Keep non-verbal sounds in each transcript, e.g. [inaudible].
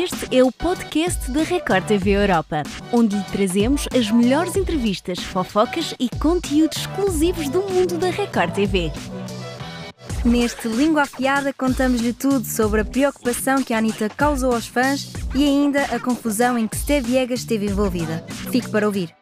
Este é o podcast da Record TV Europa, onde lhe trazemos as melhores entrevistas, fofocas e conteúdos exclusivos do mundo da Record TV. Neste Língua Afiada contamos-lhe tudo sobre a preocupação que a Anitta causou aos fãs e ainda a confusão em que Stevie Viegas esteve envolvida. Fique para ouvir.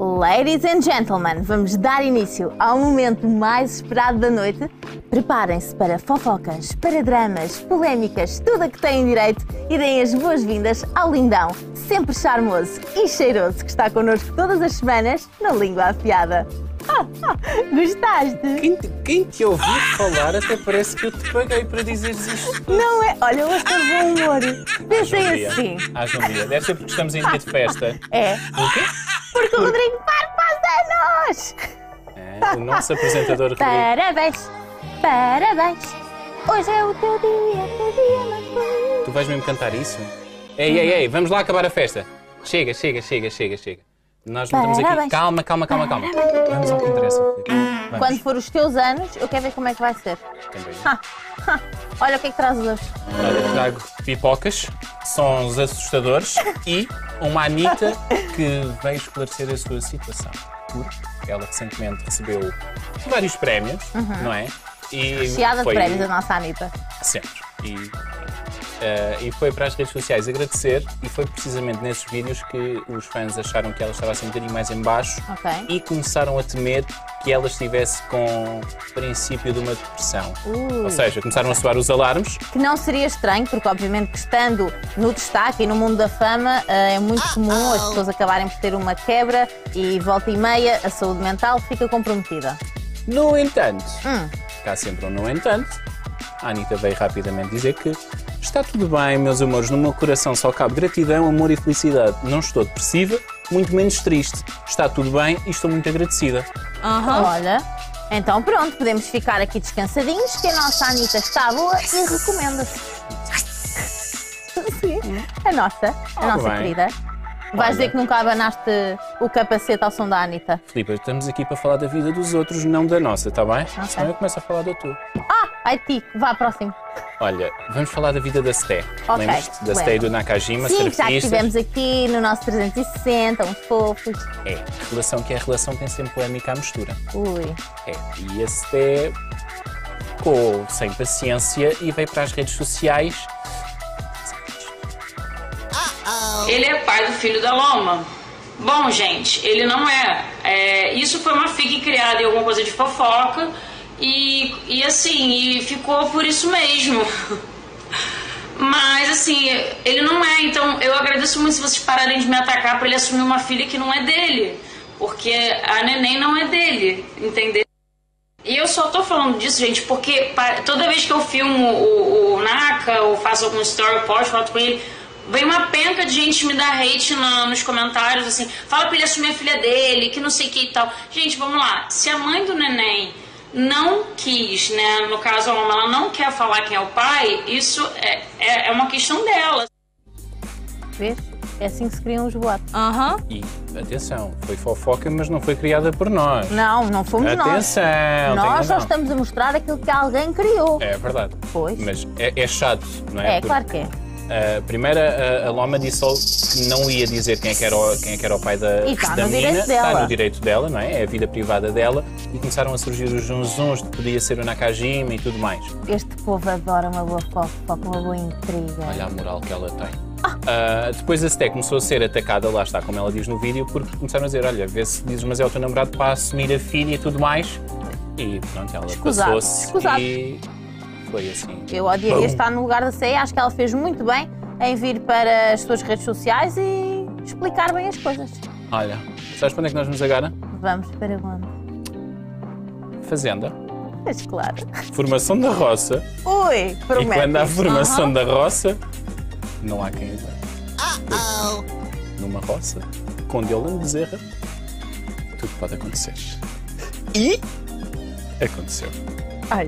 Ladies and gentlemen, vamos dar início ao momento mais esperado da noite. Preparem-se para fofocas, para dramas, polémicas, tudo a que têm direito e deem as boas-vindas ao lindão, sempre charmoso e cheiroso que está connosco todas as semanas na Língua Afiada. [laughs] Gostaste? Quem te, quem te ouvir falar até parece que eu te paguei para dizeres isto. Não é? Olha, hoje tem bom humor. Um dia. assim. Um dia. Deve ser porque estamos em dia de festa. É, O quê? Porque o Rodrigo Parque faz anos! É, o nosso apresentador Rodrigo. Parabéns, parabéns. Hoje é o teu dia, teu dia mais feliz. Tu vais mesmo cantar isso? Ei, ei, ei, vamos lá acabar a festa. Chega, chega, chega, chega, chega. Nós não estamos aqui. Parabéns. Calma, calma, calma, calma. Vamos ao que interessa. Vamos. Quando for os teus anos, eu quero ver como é que vai ser. Também. Ha, ha. Olha o que é que trazes hoje. Olha, trago pipocas, sons assustadores e uma Anitta que veio esclarecer a sua situação. Porque ela recentemente recebeu vários prémios, não é? E Uhum. Cheada de foi- prémios a nossa Anitta. Sempre. E, eh, e foi para as redes sociais agradecer e foi precisamente nesses vídeos que os fãs acharam que ela estava assim um bocadinho mais em baixo Ok. e começaram a temer que ela estivesse com o princípio de uma depressão. Ui. Ou seja, começaram a soar os alarmes Que não seria estranho, porque obviamente que estando no destaque e no mundo da fama, eh, é muito comum as pessoas acabarem por ter uma quebra e volta e meia a saúde mental fica comprometida. No entanto, Hum. cá sempre um no entanto, a Anitta veio rapidamente dizer que está tudo bem, meus amores, no meu coração só cabe gratidão, amor e felicidade. Não estou depressiva, muito menos triste. Está tudo bem e estou muito agradecida. Olha, então pronto, podemos ficar aqui descansadinhos que a nossa Anitta está boa e recomenda-se. [laughs] Sim, a nossa, a nossa bem. querida. Vais Olha. dizer que nunca abanaste o capacete ao som da Anitta. Filipe, estamos aqui para falar da vida dos outros, não da nossa, está bem? Senão eu começo a falar da tua. Ah, ai ti, vá próximo. Olha, vamos falar da vida da Sté. Ok, Lembras-te? Da. Sté e do Nakajima, Sim, já estivemos aqui no nosso 360, uns fofos. É, relação que é relação tem sempre polémica à mistura. Ui, É, e a Sté ficou sem paciência e veio para as redes sociais. Ele é pai do filho da Loma. Bom, gente, ele não é. É, isso foi uma fique criada em alguma coisa de fofoca e, e assim, e ficou por isso mesmo. Mas assim, ele não é. Então eu agradeço muito se vocês pararem de me atacar para ele assumir uma filha que não é dele. Porque a neném não é dele, entendeu? E eu só tô falando disso, gente, porque toda vez que eu filmo o, o Naka ou faço algum story, posto foto com ele, vem uma penca de gente me dar hate na- nos comentários, assim, fala pra ele assumir a filha dele, que não sei o que e tal. Gente, vamos lá, se a mãe do neném não quis, né, no caso a mãe, ela não quer falar quem é o pai, isso é, é, é uma questão dela. vês? É assim que se criam os boatos. Aham. E, atenção, foi fofoca, mas não foi criada por nós. Não, não fomos nós. Atenção, Nós só estamos a mostrar aquilo que alguém criou. É verdade. Pois. Mas é, é chato, não é? É, claro que é. Uh, primeiro, a, a Loma disse que não ia dizer quem é que era o, quem é que era o pai da, E está da no menina. Está no direito dela, não é? É a vida privada dela. E começaram a surgir os zunzuns de que podia ser o Nakajima e tudo mais. Este povo adora uma boa fofoca, uma boa intriga. Olha a moral que ela tem. Uh, depois a Sté começou a ser atacada, lá está, como ela diz no vídeo, porque começaram a dizer: olha, vê se dizes, mas é o teu namorado para assumir a filha e tudo mais. E pronto, ela passou-se e foi assim. Eu odiaria Bom. estar no lugar da CEA, acho que ela fez muito bem em vir para as suas redes sociais e explicar bem as coisas. Olha, sabes para onde é que nós vamos agora? Vamos para onde? Fazenda. Mas claro. Formação da roça. Ui, E prometo. quando há formação da roça, não há quem vá. Numa roça, com Dylan Bezerra, tudo pode acontecer. E aconteceu. Ai,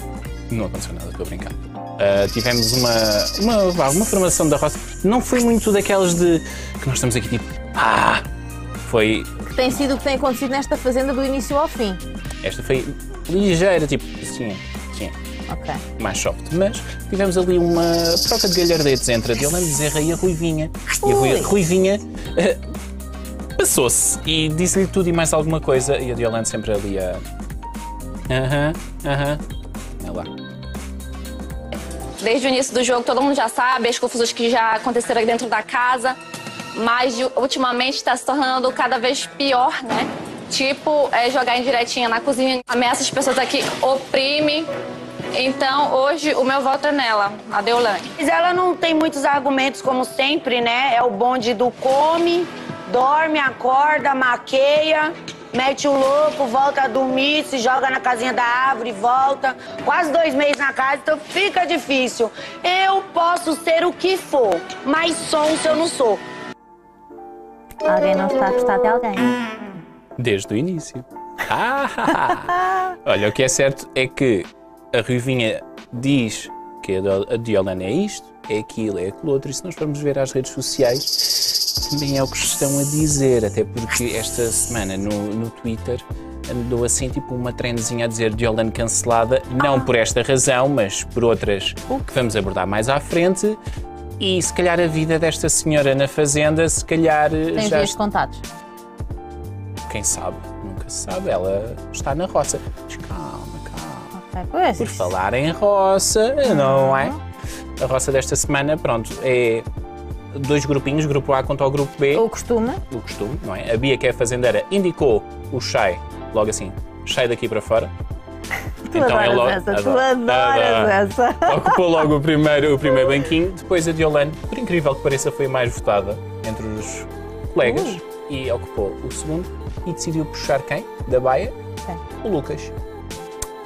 Não aconteceu nada, estou a brincar. Ah, tivemos uma, uma, uma formação da roça. Não foi muito daquelas de que nós estamos aqui tipo. Ah! Foi. que tem sido o que tem acontecido nesta fazenda do início ao fim. Esta foi ligeira, tipo. Sim, sim. Ok. mais soft. Mas tivemos ali uma troca de galhardetes entre a Diolane Bezerra e a Ruivinha. E a Rui- Ui. Ruivinha eh, passou-se e disse-lhe tudo e mais alguma coisa. E a Diolane sempre ali a. Aham, aham. Olha lá. Desde o início do jogo, todo mundo já sabe as confusões que já aconteceram dentro da casa, mas ultimamente está se tornando cada vez pior, né? Tipo, é, jogar indiretinha na cozinha, ameaça as pessoas aqui, oprime. Então, hoje, o meu voto é nela, a Deolane. Mas ela não tem muitos argumentos, como sempre, né? É o bonde do come, dorme, acorda, maqueia, mete o louco, volta a dormir, se joga na casinha da árvore, volta. Quase dois meses na casa, então fica difícil. Eu posso ser o que for, mas sonso eu não sou. Alguém não está a gostar de alguém. Desde o início. Ah! [laughs] Olha, o que é certo é que a Ruivinha diz que a Dio- a Diolane é isto, é aquilo, é aquilo outro, e se nós formos ver às redes sociais, também é o que estão a dizer, até porque esta semana no, no Twitter andou assim tipo uma trendzinha a dizer Diolane cancelada, não por esta razão, mas por outras que vamos abordar mais à frente. E se calhar a vida desta senhora na fazenda, se calhar Tem já vias contatos. quem sabe, nunca se sabe, ela está na roça. Mas calma, calma. Ok, pois. Por falar em roça, não é? A roça desta semana, pronto, é dois grupinhos, grupo A contra o grupo B, O costume. o costume, não é? A Bia, que é a fazendeira, indicou o Shai, logo assim, Shai daqui para fora. [laughs] Tu adoras essa, tu adoras essa. [laughs] Ocupou logo o primeiro, o primeiro banquinho. Depois a Diolane, por incrível que pareça, foi mais votada entre os colegas Uh. e ocupou o segundo e decidiu puxar quem? Da baia? Quem? O Lucas.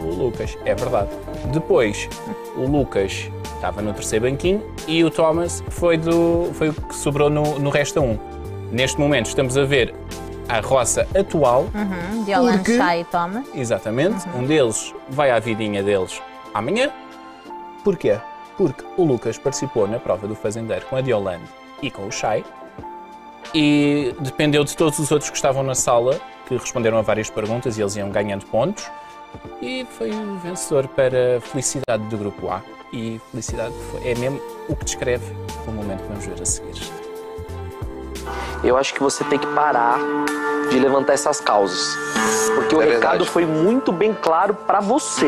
O Lucas, é verdade. Depois, o Lucas estava no terceiro banquinho e o Thomas foi, do, foi o que sobrou no, no resto um. Neste momento estamos a ver a roça atual, Hum, Diolane Porque- sai e toma. Exatamente. Um deles vai à vidinha deles amanhã. Porquê? Porque o Lucas participou na prova do fazendeiro com a Diolane e com o Chay e dependeu de todos os outros que estavam na sala, que responderam a várias perguntas e eles iam ganhando pontos. E foi o vencedor para a felicidade do grupo A. E felicidade foi- é mesmo o que descreve o momento que vamos ver a seguir. Eu acho que você tem que parar de levantar essas causas. Porque o É recado verdade. foi muito bem claro pra você.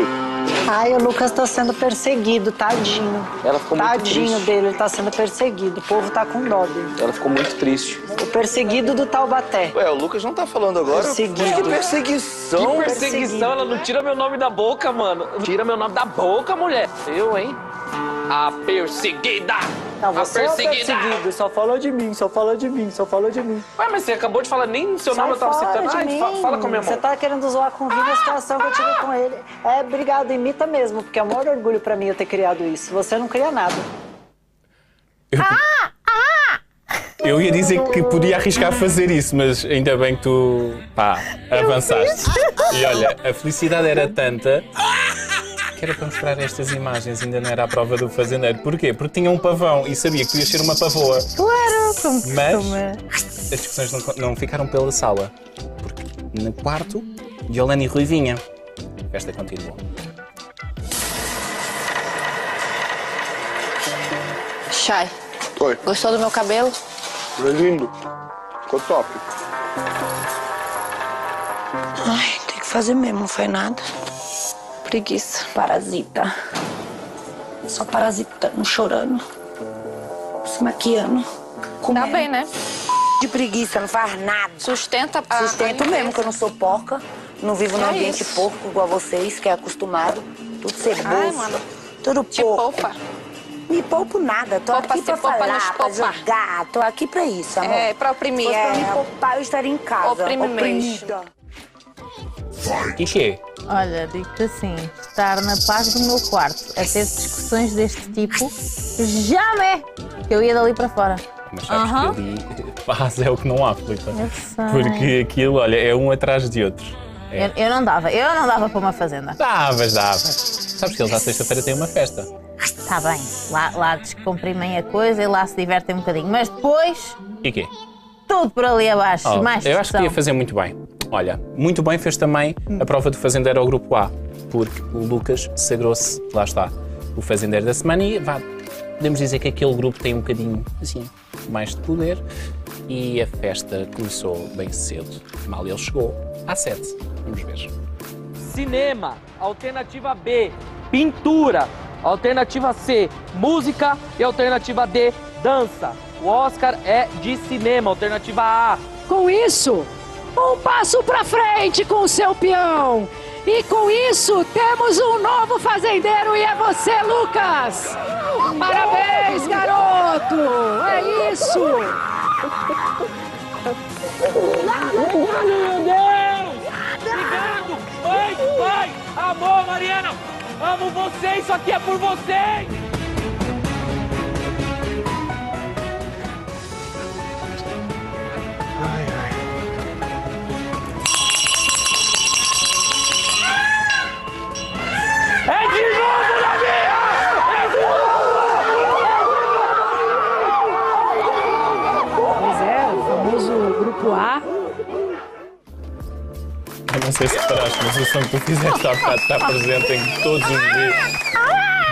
Ai, o Lucas tá sendo perseguido, tadinho. Ela ficou muito Tadinho triste. dele, ele tá sendo perseguido. O povo tá com dó dele. Ela ficou muito triste. O perseguido do Taubaté. Ué, o Lucas não tá falando agora? Perseguido. Que perseguição? perseguição, ela não tira meu nome da boca, mano. Tira meu nome da boca, mulher. Eu, hein? A perseguida! Não, a você é o perseguida! perseguido. Só fala de mim, só fala de mim, só fala de mim. Ué, mas você acabou de falar nem seu nome eu tava citando. de Ai, mim. fa- fala com a minha mão. Você tá querendo zoar com o Vini a situação que eu tive com ele. É, obrigado, imita mesmo, porque é o maior orgulho pra mim eu ter criado isso. Você não cria nada. Eu ia dizer que podia arriscar fazer isso, mas ainda bem que tu, pá, avançaste. E olha, a felicidade era tanta que era para mostrar estas imagens, ainda não era a prova do fazendeiro. Porquê? Porque tinha um pavão e sabia que ias ser uma pavoa. Claro, como Mas- costume. As discussões não, não ficaram pela sala, porque no quarto, Yolanda e Ruivinha. A festa continuou. Chay, Oi, gostou do meu cabelo? foi lindo. Ficou top. Ai, tem que fazer mesmo, não foi nada. Preguiça. Parasita. Só parasitando, chorando. Se maquiando. Tá Comendo. bem, né? De preguiça, não faz nada. Sustenta a Sustento a mesmo, que eu não sou porca. Não vivo num É ambiente isso. porco igual vocês, que é acostumado. Tudo ceboso. Ai, mano. Tudo Te porco. poupa. Me poupo nada. Tô Poupa aqui se pra poupa, falar, pra poupa. jogar. Tô aqui pra isso, amor. É, pra Se oprimir. fosse pra me É. poupar, eu estaria em casa. Oprime mesmo. oprimida. Quixê, Olha, digo-te assim, estar na paz do meu quarto a ter discussões deste tipo, jamais que eu ia dali para fora. mas sabes Aham. que ali [laughs] paz é o que não há, Filipe. Porque aquilo, olha, é um atrás de outro. É. Eu, eu não dava, eu não dava para uma fazenda. Davas, davas. Sabes que eles à sexta-feira têm uma festa. Está bem, lá, lá descomprimem a coisa e lá se divertem um bocadinho. Mas depois, E quê? tudo por ali abaixo, Oh, mais eu acho que ia fazer muito bem. Olha, muito bem fez também a prova do fazendeiro ao grupo A. porque o Lucas sagrou-se, lá está, o fazendeiro da semana e vá, podemos dizer que aquele grupo tem um bocadinho, assim, mais de poder e a festa começou bem cedo. Mal ele chegou, às sete. Vamos ver. Cinema, alternativa B. Pintura, alternativa C. Música e alternativa D. Dança. O Oscar é de cinema, alternativa A. Com isso, um passo para frente com o seu peão. E com isso, temos um novo fazendeiro e é você, Lucas! Parabéns, garoto! É isso! Meu Deus! Obrigado! Mãe, pai, amor, Mariana! Amo vocês, isso aqui é por vocês! Sei se reparaste, mas o som que tu fizeste há bocado está presente em todos os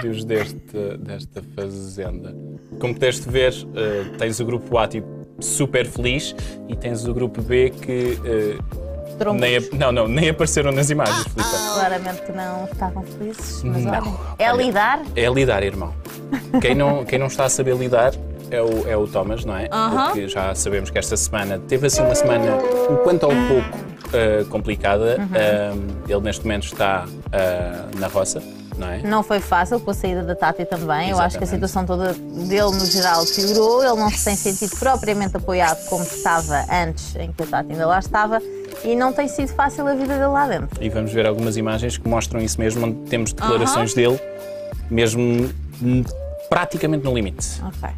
vídeos deste, desta fazenda. Como pudeste ver, eh, tens o grupo A tipo, super feliz e tens o grupo B que Trombos. nem, não, não, nem apareceram nas imagens, Filipe. Claramente que não estavam felizes, mas Não. olha, é Olha, lidar. É lidar, irmão. Quem não, quem não está a saber lidar é o, é o Thomas, não é? Aham. Porque já sabemos que esta semana teve assim uma semana um quanto ao pouco ah, complicada. Uhum. Ah, ele neste momento está ah, na roça, não é? Não foi fácil com a saída da Tati também. Eu acho que a Exatamente. situação toda dele, no geral, piorou. Ele não se tem sentido propriamente apoiado como estava antes, em que a Tati ainda lá estava. E não tem sido fácil a vida dele lá dentro. E vamos ver algumas imagens que mostram isso mesmo, onde temos declarações dele, mesmo praticamente no limite. Ok.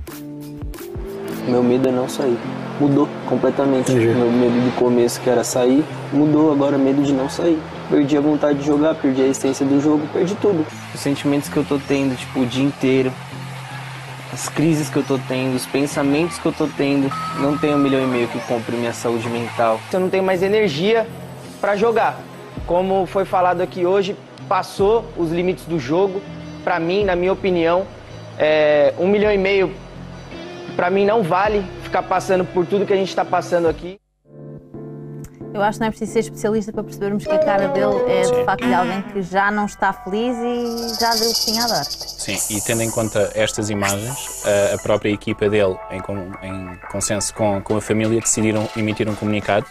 Meu medo é não sair. Mudou completamente. Meu medo do começo, que era sair, mudou agora medo de não sair. Perdi a vontade de jogar, perdi a essência do jogo, perdi tudo. Os sentimentos que eu tô tendo, tipo, o dia inteiro, as crises que eu tô tendo, os pensamentos que eu tô tendo, não tem um milhão e meio que compre minha saúde mental. Eu não tenho mais energia para jogar. Como foi falado aqui hoje, passou os limites do jogo. Para mim, na minha opinião, é, um milhão e meio para mim não vale ficar passando por tudo que a gente está passando aqui. Eu acho que não é preciso ser especialista para percebermos que a cara dele é de facto de alguém que já não está feliz e já deu o que tinha a dar. Sim, e tendo em conta estas imagens, a- própria equipa dele, em, em consenso com, com a família, decidiram emitir um comunicado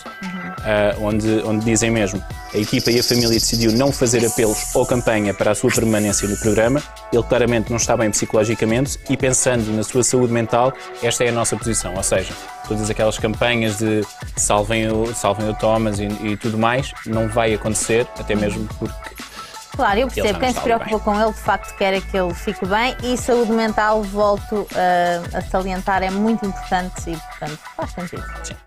ah, onde, onde dizem mesmo a equipa e a família decidiu não fazer apelos ou campanha para a sua permanência no programa. Ele claramente não está bem psicologicamente e pensando na sua saúde mental, esta é a nossa posição. Ou seja, todas aquelas campanhas de salvem o, salvem o Thomas e, e tudo mais, não vai acontecer, até mesmo porque Claro, eu percebo. Quem se preocupa com ele, de facto, quer é que ele fique bem e saúde mental, volto ah, a salientar, é muito importante e, portanto, faz sentido.